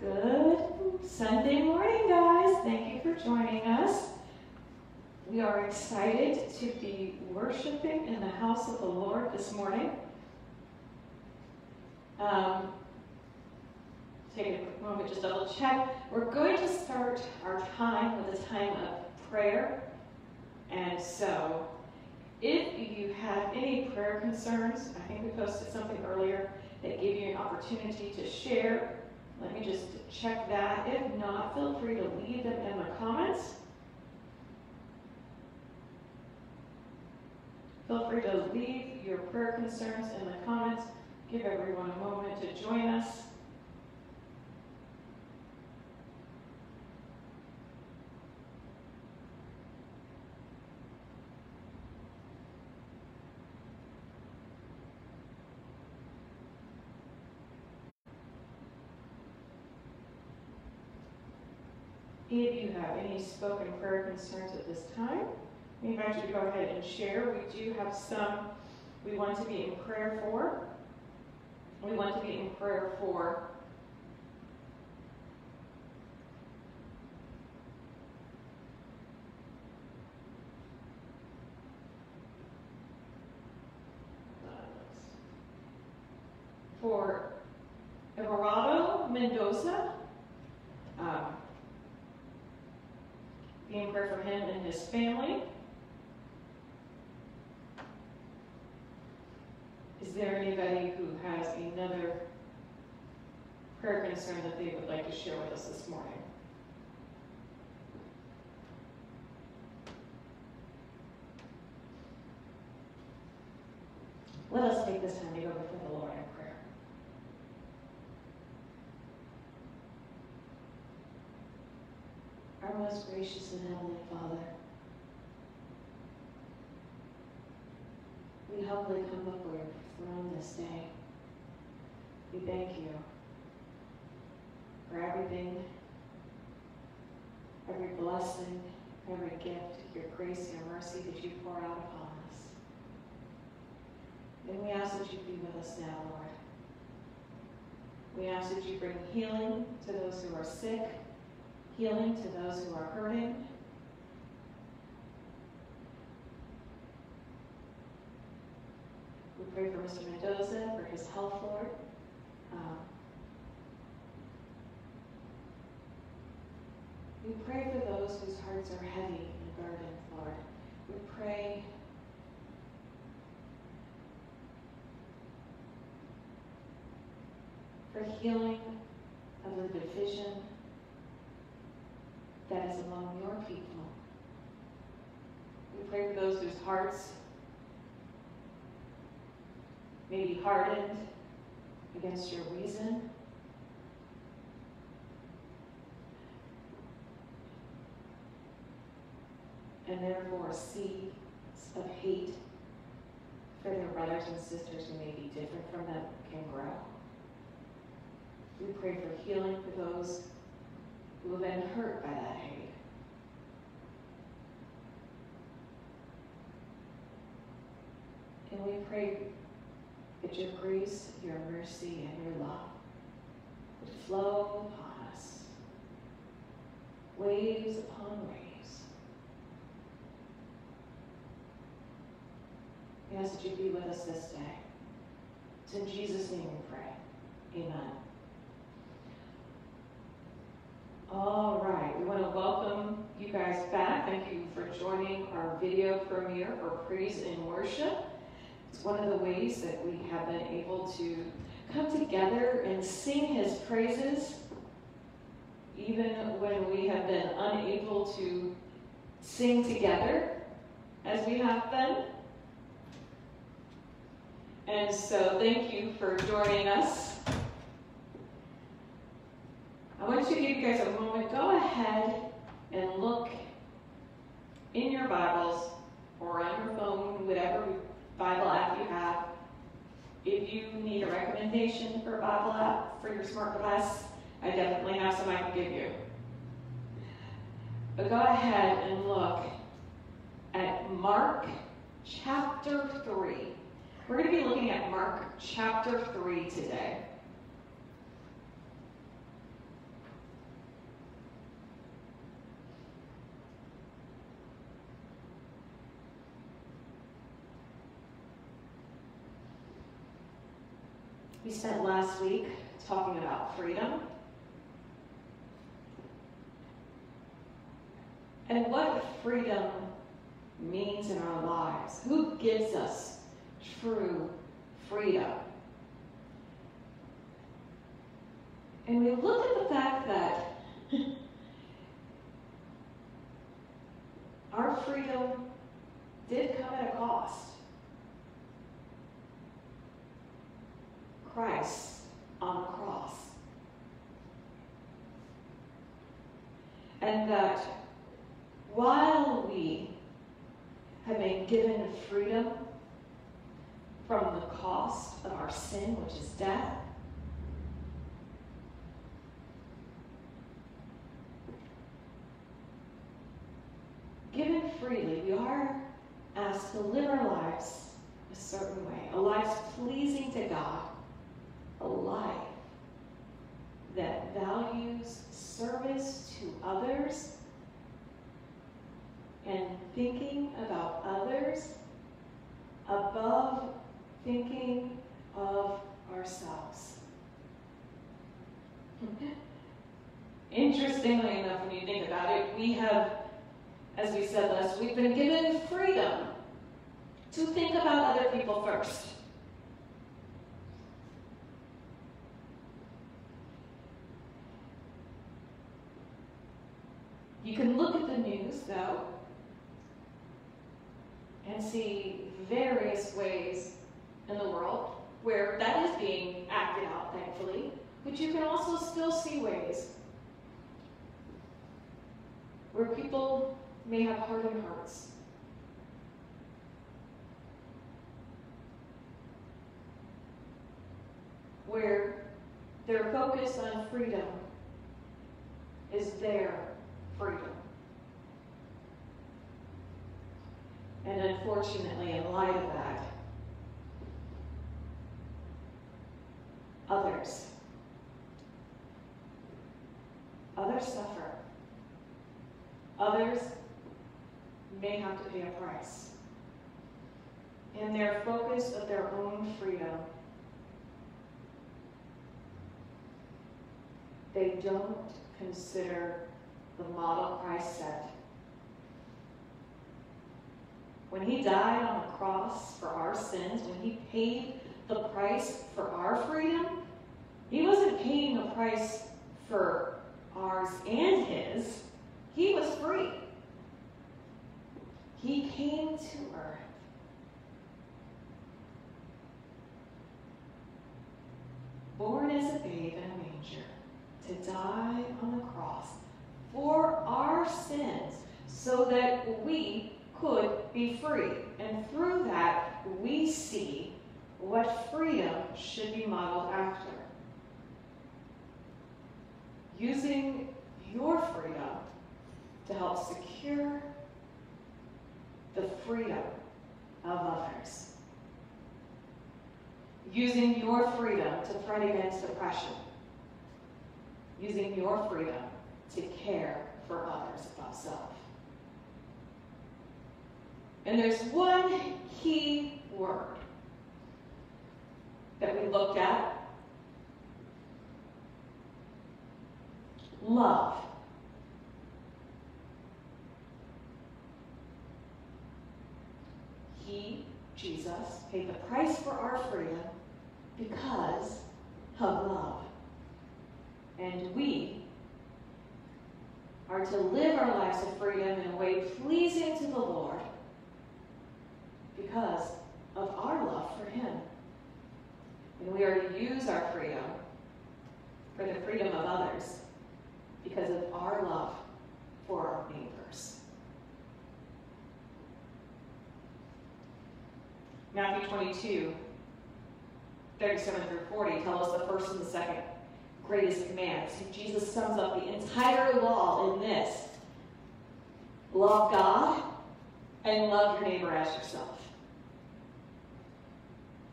Good Sunday morning, guys. Thank you for joining us. We are excited to be worshiping in the house of the Lord this morning. Um, take a quick moment, just double check. We're going to start our time with a time of prayer. And so, if you have any prayer concerns, I think we posted something earlier that gave you an opportunity to share let me just check that. If not, feel free to leave them in the comments. Feel free to leave your prayer concerns in the comments. Give everyone a moment to join us. If you have any spoken prayer concerns at this time, we invite you to go ahead and share. We do have some we want to be in prayer for. We want to be in prayer for for Everardo Mendoza. Um, prayer for him and his family. Is there anybody who has another prayer concern that they would like to share with us this morning? Let us take this time to go before the Lord in prayer. Our most gracious and heavenly Father, we humbly come before your throne this day. We thank you for everything, every blessing, every gift, your grace, your mercy that you pour out upon us. And we ask that you be with us now, Lord. We ask that you bring healing to those who are sick, healing to those who are hurting. We pray for Mr. Mendoza, for his health, Lord. Um, we pray for those whose hearts are heavy and burdened, Lord. We pray for healing of the division that is among your people. We pray for those whose hearts may be hardened against your reason. And therefore seeds of hate for their brothers and sisters who may be different from them can grow. We pray for healing for those who have been hurt by that hate. And we pray that your grace, your mercy, and your love would flow upon us, waves upon waves. We ask that you be with us this day. It's in Jesus' name we pray. Amen. All right, we want to welcome you guys back. Thank you for joining our video premiere for Praise and Worship. It's one of the ways that we have been able to come together and sing his praises, even when we have been unable to sing together as we have been. And so, thank you for joining us. I want you to give you guys a moment. Go ahead and look in your Bibles or on your phone, whatever Bible app you have. If you need a recommendation for a Bible app for your smart glass, I definitely have some I can give you. But go ahead and look at Mark chapter 3. We're going to be looking at Mark chapter 3 today. We spent last week talking about freedom. And what freedom means in our lives. Who gives us true freedom? And we look at the fact that our freedom did come at a cost. Christ on the cross. And that while we have been given freedom from the cost of our sin, which is death, given freely, we are asked to live our lives a certain way, a life pleasing to God, a life that values service to others and thinking about others above thinking of ourselves. Interestingly enough, when you think about it, we have, as we said last week, been given freedom to think about other people first. You can look at the news, though, and see various ways in the world where that is being acted out, thankfully, but you can also still see ways where people may have hardened hearts. Where their focus on freedom is their freedom. And unfortunately, in light of that, others, others suffer. Others may have to pay a price. In their focus of their own freedom, they don't consider the model Christ set when he died on the cross for our sins, when he paid the price for our freedom, he wasn't paying a price for ours and his. He was free. He came to earth. Born as a babe in a manger to die on the cross for our sins so that we could be free. And through that, we see what freedom should be modeled after. Using your freedom to help secure the freedom of others. Using your freedom to fight against oppression. Using your freedom to care for others above self. And there's one key word that we looked at love. He, Jesus, paid the price for our freedom because of love. And we are to live our lives of freedom in a way pleasing to the Lord because of our love for Him. And we are to use our freedom for the freedom of others because of our love for our neighbors. Matthew 22, 37 through 40 tell us the first and the second greatest commands. Jesus sums up the entire law in this. Love God and love your neighbor as yourself.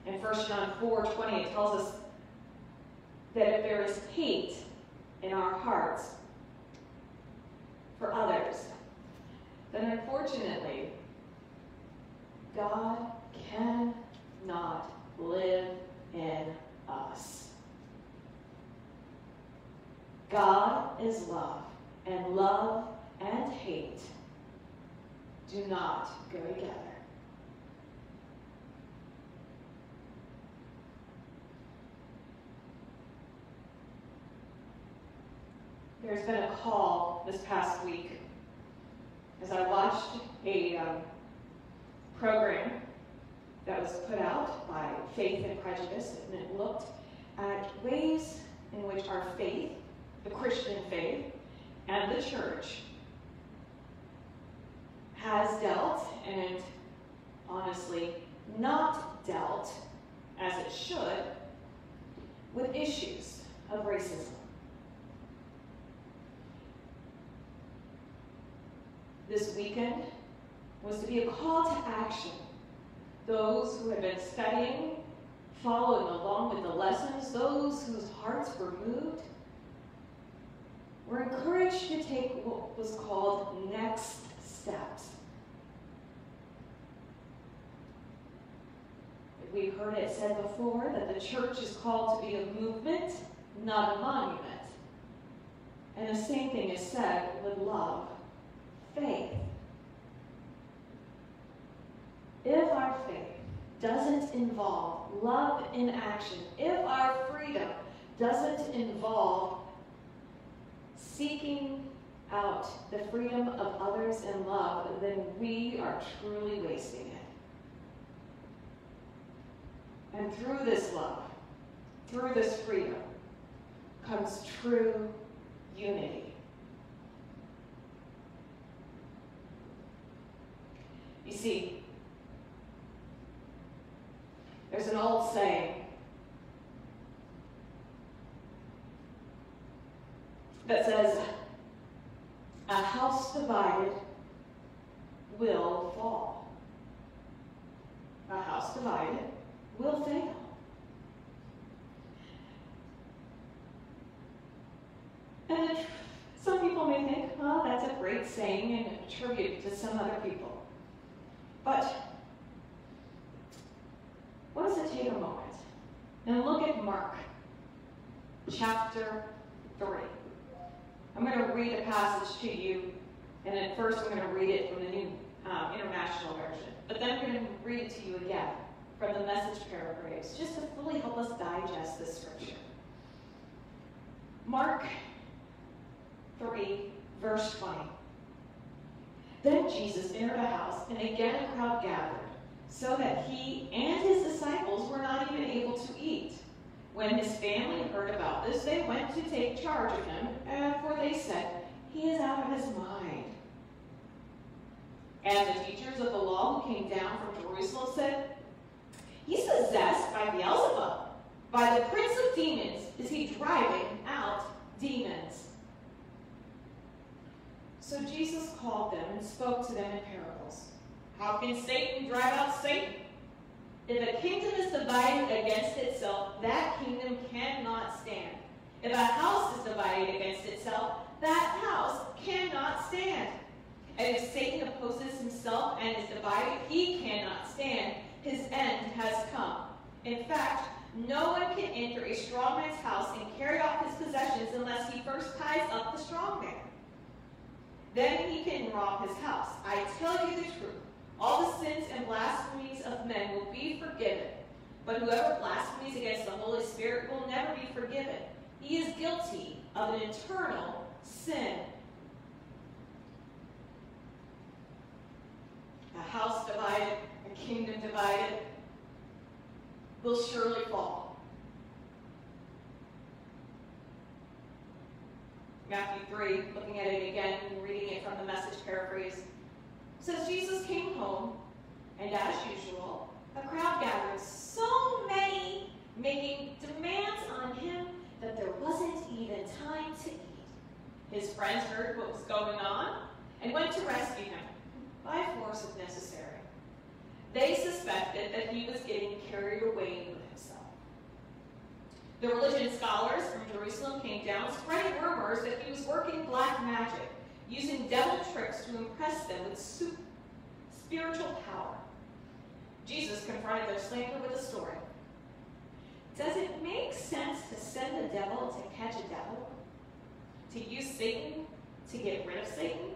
In 1 John 4 20, it tells us that if there is hate in our hearts for others, then unfortunately, God cannot live in us. God is love, and love and hate do not go together. There's been a call this past week as I watched a um, program that was put out by Faith and Prejudice, and it looked at ways in which our faith, the Christian faith, and the church has dealt and honestly not dealt as it should with issues of racism. This weekend was to be a call to action. Those who had been studying, following along with the lessons, those whose hearts were moved, were encouraged to take what was called next steps. We've heard it said before that the church is called to be a movement, not a monument. And the same thing is said with love, faith. If our faith doesn't involve love in action, if our freedom doesn't involve seeking out the freedom of others in love, then we are truly wasting it. And through this love, through this freedom, comes true unity. You see, there's an old saying that says, a house divided will fall. A house divided will fail. And some people may think, well, that's a great saying and a tribute to some other people. But what does it take a moment and look at Mark chapter 3. I'm going to read a passage to you, and then first I'm going to read it from the New um, International Version. But then I'm going to read it to you again from the message paraphrase, just to fully help us digest this scripture. Mark 3, verse 20. Then Jesus entered a house, and again a crowd gathered, so that he and his disciples were not even able to eat. When his family heard about this, they went to take charge of him, for they said, He is out of his mind. And the teachers of the law who came down from Jerusalem said, He's possessed by Beelzebub. By the prince of demons is he driving out demons. So Jesus called them and spoke to them in parables. How can Satan drive out Satan? If a kingdom is divided against itself, that kingdom cannot stand. If a house is divided against itself, that house cannot stand. And if Satan opposes himself and is divided, he cannot stand his end has come. In fact, no one can enter a strong man's house and carry off his possessions unless he first ties up the strong man. Then he can rob his house. I tell you the truth. All the sins and blasphemies of men will be forgiven, but whoever blasphemies against the Holy Spirit will never be forgiven. He is guilty of an eternal sin. A house divided a kingdom divided will surely fall. Matthew 3, looking at it again reading it from the message paraphrase, says Jesus came home, and as usual, a crowd gathered, so many making demands on him that there wasn't even time to eat. His friends heard what was going on and went to rescue him, by force if necessary. They suspected that he was getting carried away with himself. The religion scholars from Jerusalem came down, spreading rumors that he was working black magic, using devil tricks to impress them with spiritual power. Jesus confronted their slander with a story. Does it make sense to send the devil to catch a devil? To use Satan to get rid of Satan?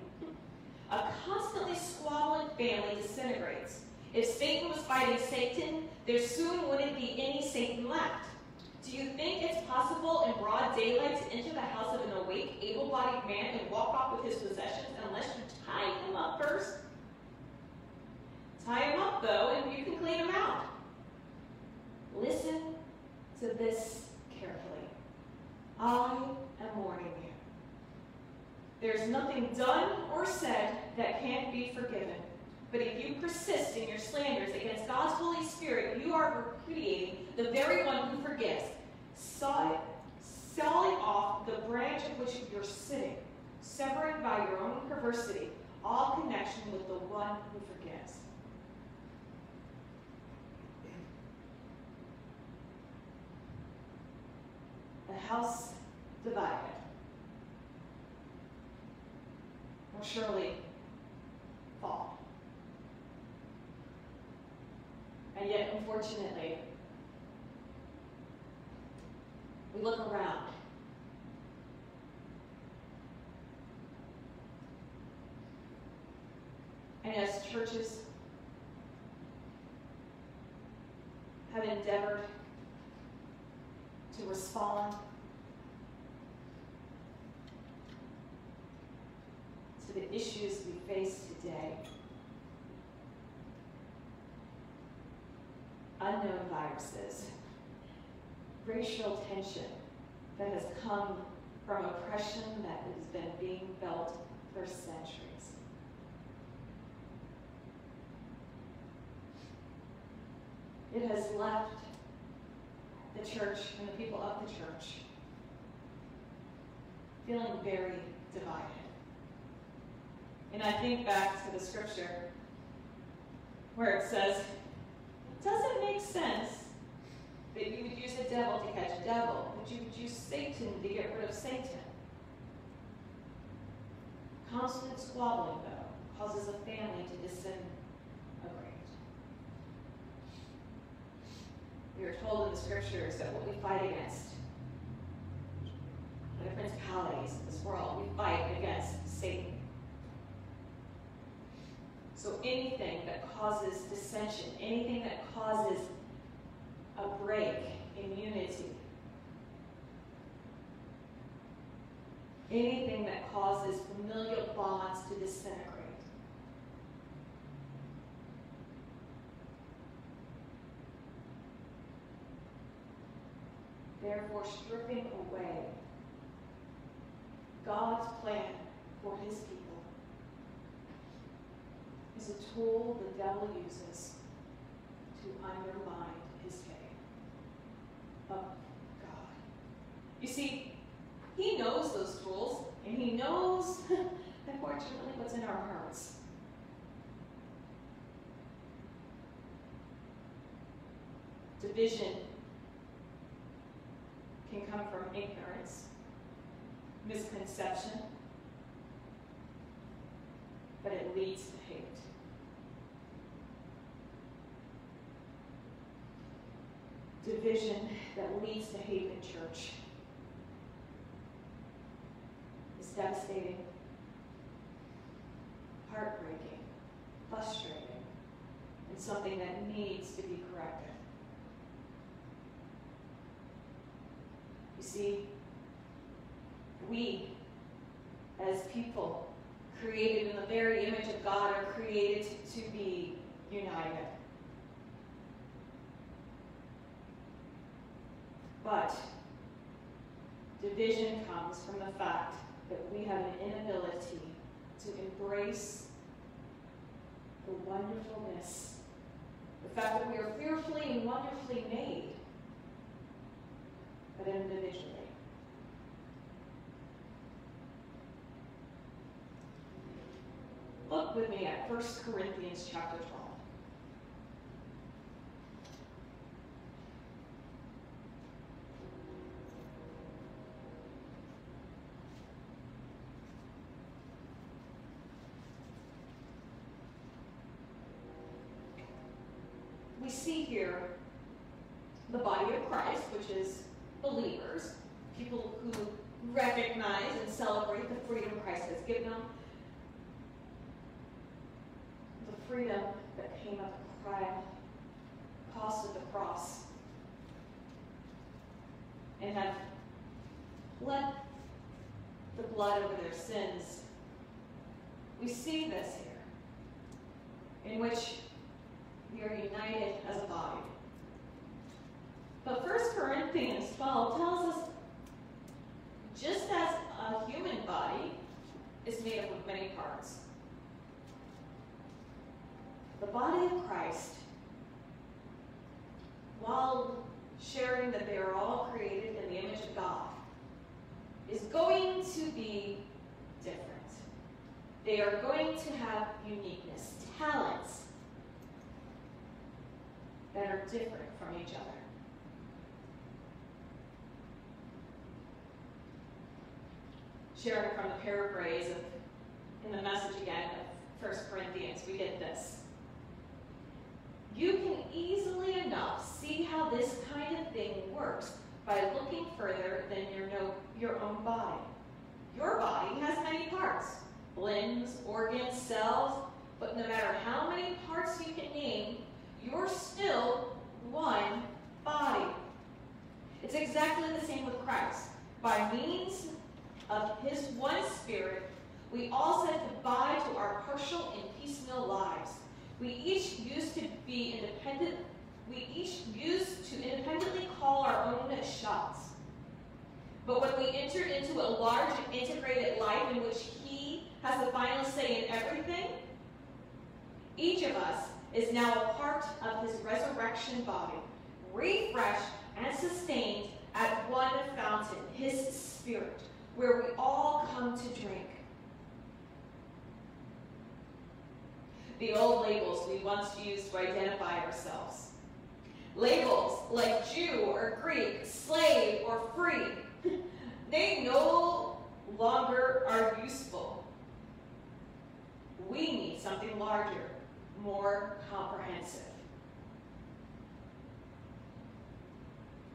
A constantly squabbling family disintegrates. If Satan was fighting Satan, there soon wouldn't be any Satan left. Do you think it's possible in broad daylight to enter the house of an awake, able bodied man and walk off with his possessions unless you tie him up first? Tie him up, though, and you can clean him out. Listen to this carefully. I am warning you. There's nothing done or said that can't be forgiven. But if you persist in your slanders against God's Holy Spirit, you are repudiating the very one who forgives, selling off the branch of which you're sitting, severing by your own perversity all connection with the one who forgives. The house divided will surely fall. And yet, unfortunately, we look around. And as churches have endeavored to respond to the issues we face today, unknown viruses, racial tension that has come from oppression that has been being felt for centuries. It has left the church and the people of the church feeling very divided. And I think back to the scripture where it says, does it make sense that you would use a devil to catch a devil, that you would use Satan to get rid of Satan? Constant squabbling, though, causes a family to disintegrate. We are told in the scriptures that what we fight against, the principalities of this world, we fight against Satan. So anything that causes dissension, anything that causes a break in unity, anything that causes familial bonds to disintegrate, therefore stripping away God's plan for his people is a tool the devil uses to undermine his faith of God. You see, he knows those tools, and he knows, unfortunately, what's in our hearts. Division can come from ignorance, misconception, but it leads to hate. Division that leads to hate in church is devastating, heartbreaking, frustrating, and something that needs to be corrected. You see, we, as people created in the very image of God, are created to be united. But division comes from the fact that we have an inability to embrace the wonderfulness, the fact that we are fearfully and wonderfully made, but individually. Look with me at 1 Corinthians chapter 12. We see here the body of Christ, which is believers, people who recognize and celebrate the freedom Christ has given them, the freedom that came at the cost of the cross, and have let the blood over their sins. We see this here, in which we are united as a body. But 1 Corinthians 12 tells us just as a human body is made up of many parts, the body of Christ, while sharing that they are all created in the image of God, is going to be different. They are going to have uniqueness, talents that are different from each other. Sharing from the paraphrase of in the message again of 1 Corinthians, we get this. You can easily enough see how this kind of thing works by looking further than your, know, your own body. Your body has many parts, limbs, organs, cells, but no matter how many parts you can name, you're still one body. It's exactly the same with Christ. By means of his one spirit, we all said goodbye to our partial and piecemeal lives. We each used to be independent we each used to independently call our own shots. But when we entered into a large and integrated life in which He has the final say in everything, each of us is now a part of His resurrection body, refreshed and sustained at one fountain, His Spirit, where we all come to drink. The old labels we once used to identify ourselves Labels like Jew or Greek, slave or free, they no longer are useful. We need something larger, more comprehensive.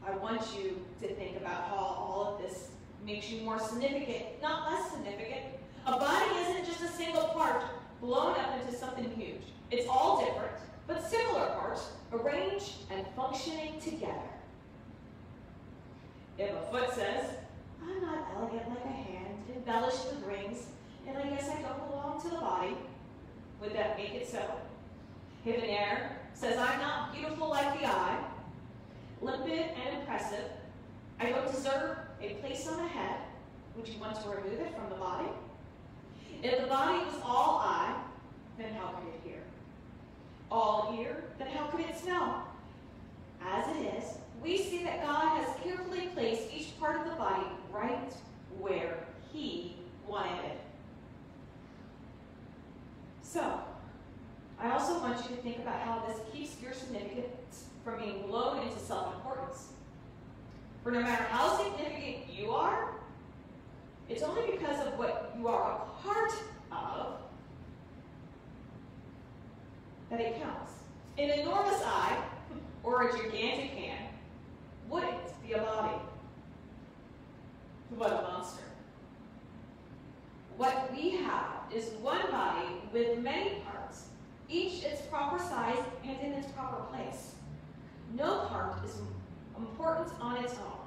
I want you to think about how all of this makes you more significant, not less significant. A body isn't just a single part blown up into something huge. It's all different, but similar parts arranged and functioning together. If a foot says, I'm not elegant like a hand, embellished with rings, and I guess I don't belong to the body, would that make it so? An says, I'm not beautiful like the eye, limpid and impressive, I don't deserve a place on the head, would you want to remove it from the body? If the body was all eye, then how could it hear? all ear, then how could it smell? As it is, we see that God has carefully placed each part of the body right where He wanted it. So, I also want you to think about how this keeps your significance from being blown into self-importance. For no matter how significant you are, it's only because of what you are a part of that it counts. An enormous eye, or a gigantic hand, wouldn't be a body. What a monster. What we have is one body with many parts, each its proper size and in its proper place. No part is important on its own.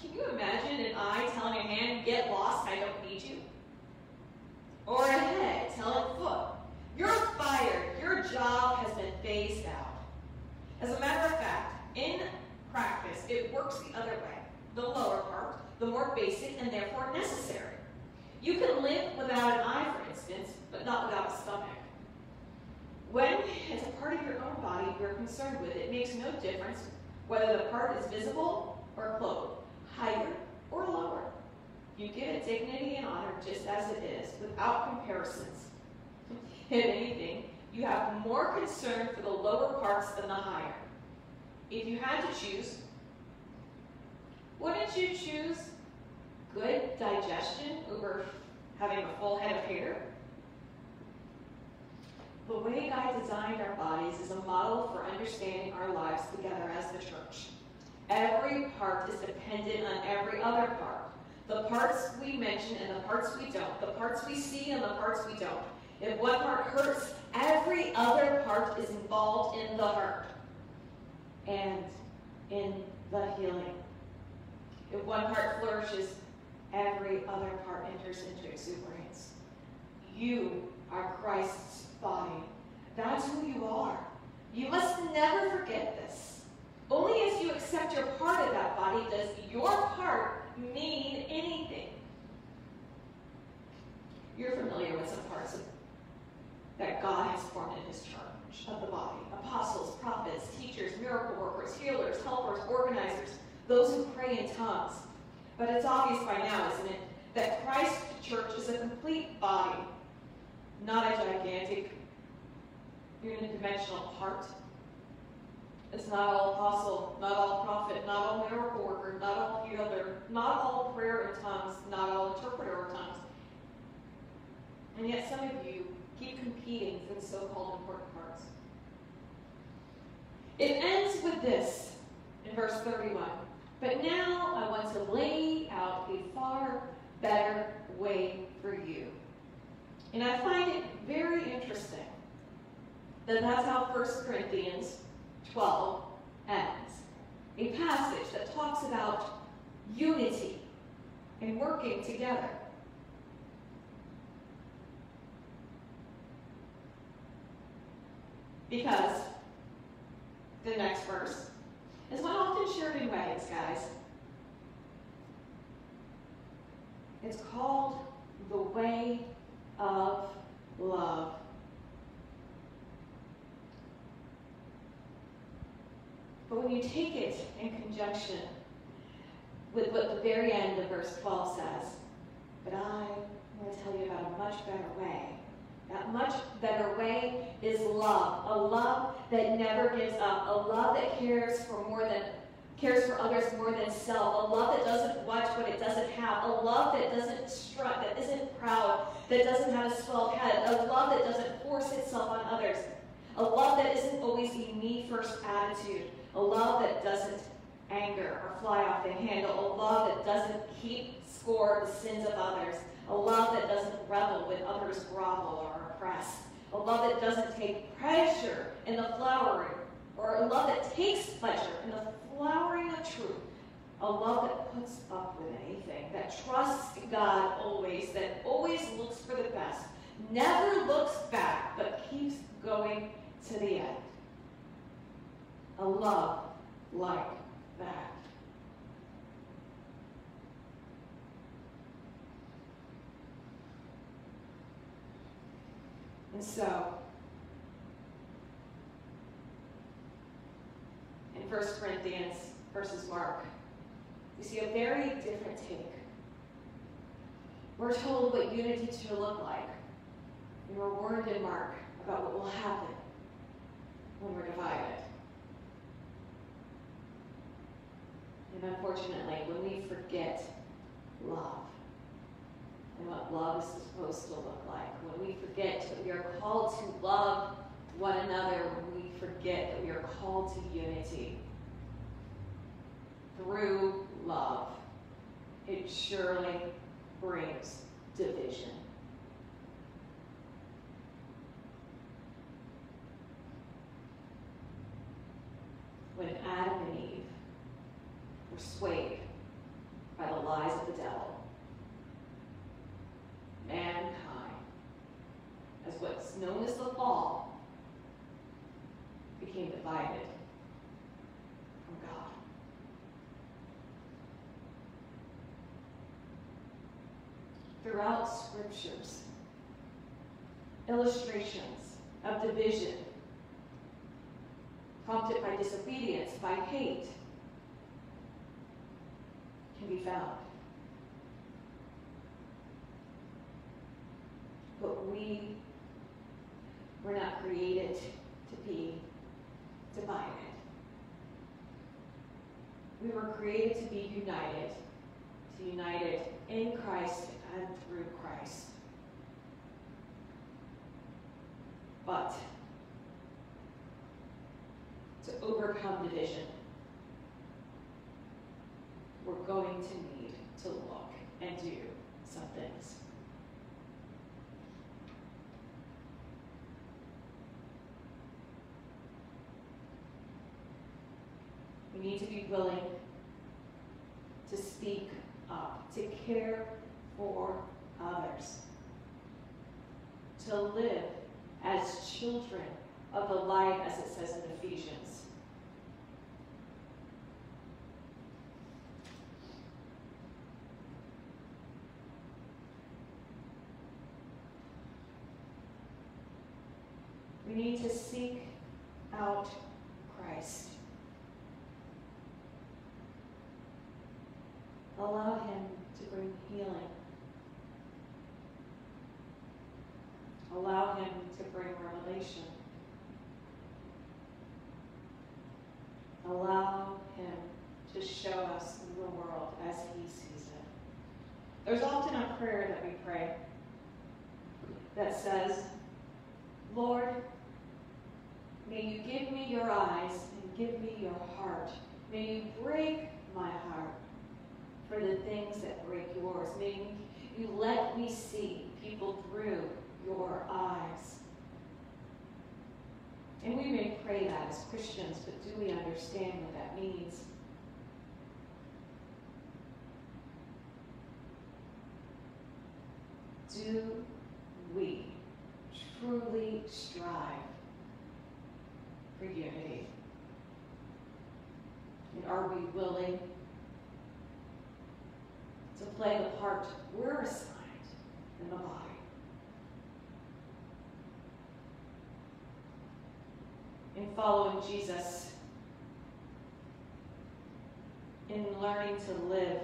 Can you imagine an eye telling a hand, get lost, I don't need you? Or a head telling a foot, you're fired. Your job has been phased out. As a matter of fact, in practice, it works the other way. The lower part, the more basic and therefore necessary. You can live without an eye, for instance, but not without a stomach. When it's a part of your own body you're concerned with, it makes no difference whether the part is visible or clothed, higher or lower. You give it dignity and honor just as it is, without comparisons if anything, you have more concern for the lower parts than the higher. If you had to choose, wouldn't you choose good digestion over having a full head of hair? The way God designed our bodies is a model for understanding our lives together as the church. Every part is dependent on every other part. The parts we mention and the parts we don't. The parts we see and the parts we don't. If one part hurts, every other part is involved in the hurt and in the healing. If one part flourishes, every other part enters into exuberance. You are Christ's body. That's who you are. You must never forget this. Only as you accept your part of that body does your part mean anything. You're familiar with some parts of, that God has formed in his church of the body. Apostles, prophets, teachers, miracle workers, healers, helpers, organizers, those who pray in tongues. But it's obvious by now, isn't it, that Christ's church is a complete body, not a gigantic unidimensional part. It's not all apostle, not all prophet, not all miracle worker, not all healer, not all prayer in tongues, not all interpreter of tongues. And yet some of you keep competing for the so-called important parts. It ends with this in verse 31. But now I want to lay out a far better way for you. And I find it very interesting that that's how 1 Corinthians 12 ends. A passage that talks about unity and working together. Because the next verse is one often shared in weddings, guys. It's called the way of love. But when you take it in conjunction with what the very end of verse 12 says, but I want to tell you about a much better way. That much better way is love. A love that never gives up. A love that cares for more than cares for others more than self. A love that doesn't watch what it doesn't have. A love that doesn't strut, that isn't proud, that doesn't have a swelled head. A love that doesn't force itself on others. A love that isn't always a me first attitude. A love that doesn't anger or fly off the handle. A love that doesn't keep score of the sins of others. A love that doesn't revel when others grovel or oppress. A love that doesn't take pleasure in the flowering, or a love that takes pleasure in the flowering of truth. A love that puts up with anything, that trusts God always, that always looks for the best, never looks back, but keeps going to the end. A love like that. And so, in 1 Corinthians versus Mark, we see a very different take. We're told what unity should look like. and we're warned in Mark about what will happen when we're divided. And unfortunately, when we forget love, and what love is supposed to look like. When we forget that we are called to love one another, we forget that we are called to unity through love, it surely brings division. When Adam and Eve were swayed by the lies of the devil, mankind, as what's known as the fall, became divided from God. Throughout scriptures, illustrations of division prompted by disobedience, by hate, can be found. But we were not created to be divided. We were created to be united, to united in Christ and through Christ. But to overcome division, we're going to need to look and do some things. We need to be willing to speak up, to care for others, to live as children of the light, as it says in Ephesians. We need to seek out Christ. Allow Him to bring healing. Allow Him to bring revelation. Allow Him to show us the world as He sees it. There's often a prayer that we pray that says, Lord, may you give me your eyes and give me your heart. May you break my heart for the things that break yours. May you let me see people through your eyes. And we may pray that as Christians, but do we understand what that means? Do we truly strive for unity? And are we willing to play the part we're assigned in the body? In following Jesus, in learning to live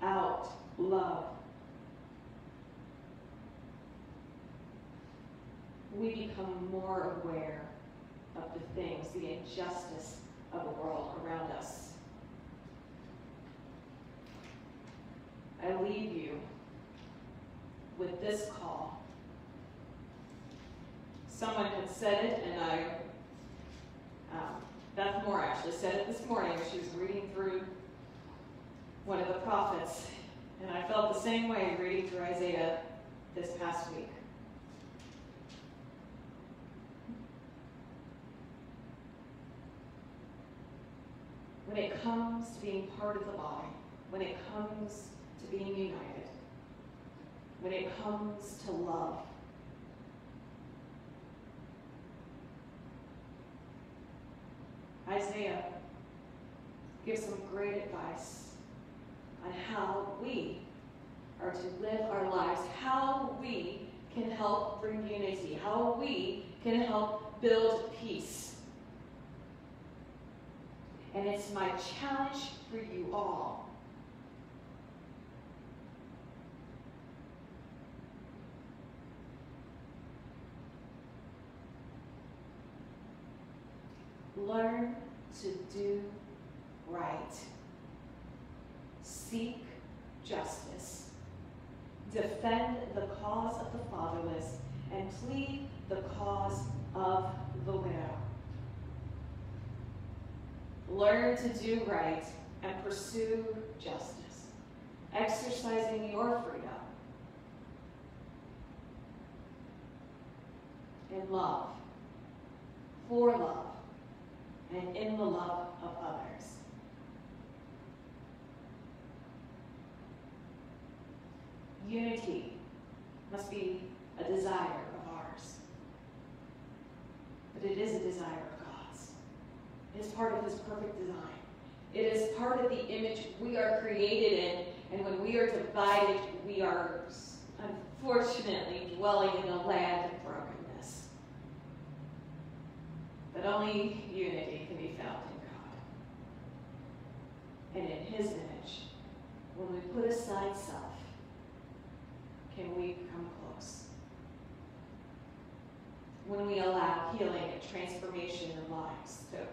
out love we become more aware of the things, the injustice of the world around us. I leave you with this call. Someone had said it, and I, um, Beth Moore actually said it this morning she was reading through one of the prophets, and I felt the same way reading through Isaiah this past week. when it comes to being part of the body, when it comes to being united, when it comes to love. Isaiah gives some great advice on how we are to live our lives, how we can help bring unity, how we can help build peace. And it's my challenge for you all. Learn to do right. Seek justice. Defend the cause of the fatherless and plead the cause of the widow. Learn to do right and pursue justice, exercising your freedom in love, for love, and in the love of others. Unity must be a desire of ours, but it is a desire of God's. It is part of His perfect design. It is part of the image we are created in, and when we are divided, we are unfortunately dwelling in a land of brokenness. But only unity can be found in God. And in His image, when we put aside self, can we come close? When we allow healing and transformation in lives to occur.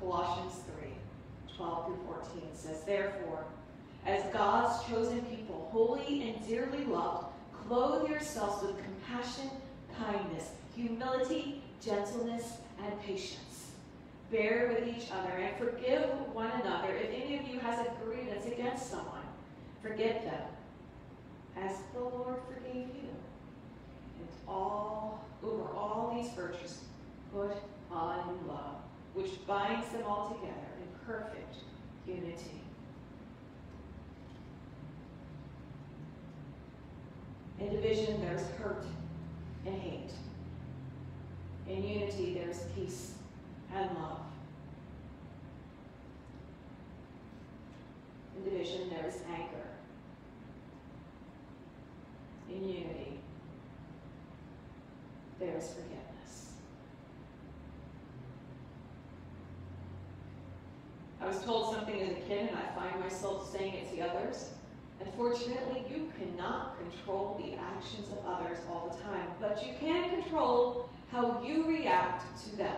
Colossians 3 12 through 14 says, Therefore, as God's chosen people, holy and dearly loved, clothe yourselves with compassion, kindness, humility, gentleness, and patience. Bear with each other and forgive one another. If any of you has a grievance against someone, forgive them as the Lord forgave you. And all over all these virtues, put on love, which binds them all together in perfect unity. In division, there's hurt and hate. In unity, there's peace and love. In division, there's anger. In unity, there's forgiveness. I was told something as a kid, and I find myself saying it to others. Unfortunately, you cannot control the actions of others all the time, but you can control how you react to them.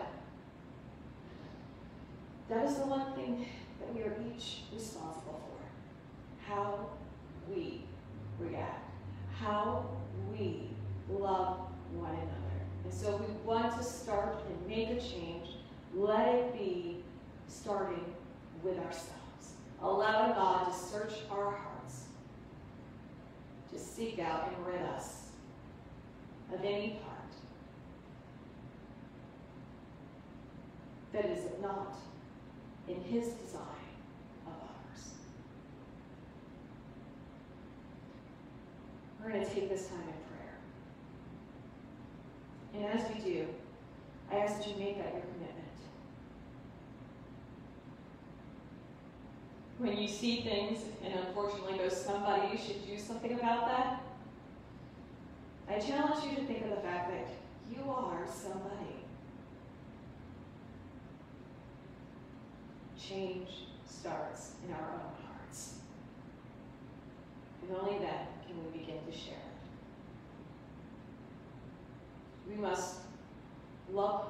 That is the one thing that we are each responsible for. How we react, how we love one another. And so we want to start and make a change, let it be starting with ourselves. Allow God to search our hearts, to seek out and rid us of any part that is not in His design of ours. We're going to take this time in prayer. And as we do, I ask that you make that your When you see things and unfortunately there's somebody should do something about that, I challenge you to think of the fact that you are somebody. Change starts in our own hearts. And only then can we begin to share it. We must love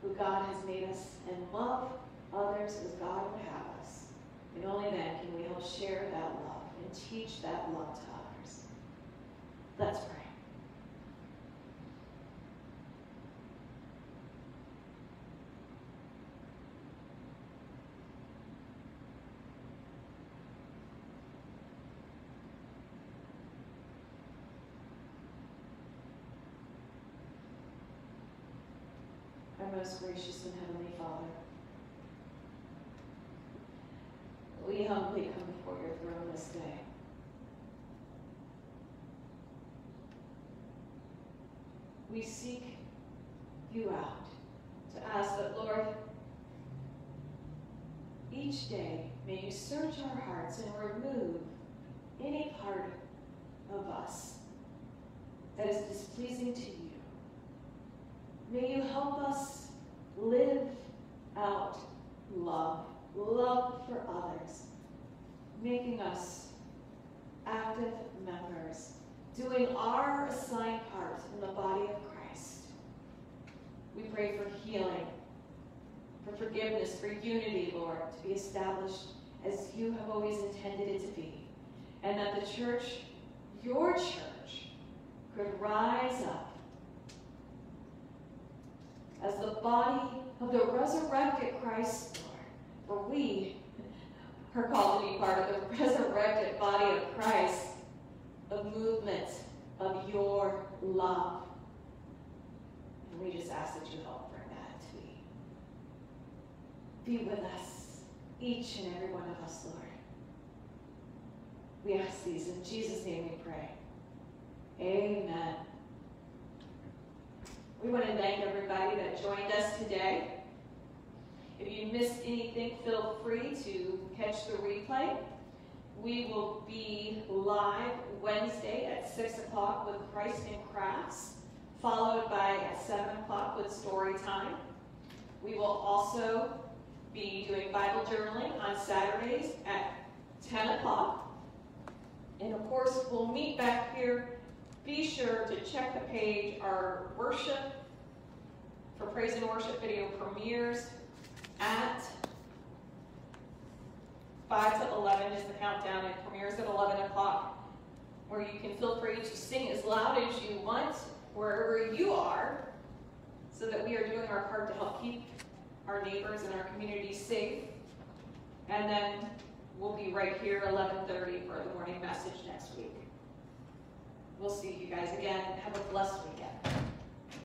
who God has made us and love others as God would have us. And only then can we help share that love and teach that love to others. Let's pray. Our most gracious and heavenly Father, we humbly come before your throne this day. We seek you out to ask that, Lord, each day may you search our hearts and remove any part of us that is displeasing to you. May you help us live out love, love for others, making us active members, doing our assigned part in the body of Christ. We pray for healing, for forgiveness, for unity, Lord, to be established as you have always intended it to be. And that the church, your church, could rise up as the body of the resurrected Christ. For we are called to be part of the resurrected body of Christ, a movement of your love. And we just ask that you help bring that to be. Be with us, each and every one of us, Lord. We ask these in Jesus' name we pray. Amen. We want to thank everybody that joined us today. If you missed anything, feel free to catch the replay. We will be live Wednesday at 6 o'clock with Christ and Crafts, followed by at 7 o'clock with Story Time. We will also be doing Bible journaling on Saturdays at 10 o'clock. And of course, we'll meet back here be sure to check the page. Our worship for praise and worship video premieres at 5 to 11 is the countdown. It premieres at 11 o'clock, where you can feel free to sing as loud as you want wherever you are. so that we are doing our part to help keep our neighbors and our community safe. And then we'll be right here, eleven thirty, for the morning message next week. We'll see you guys again. Have a blessed weekend.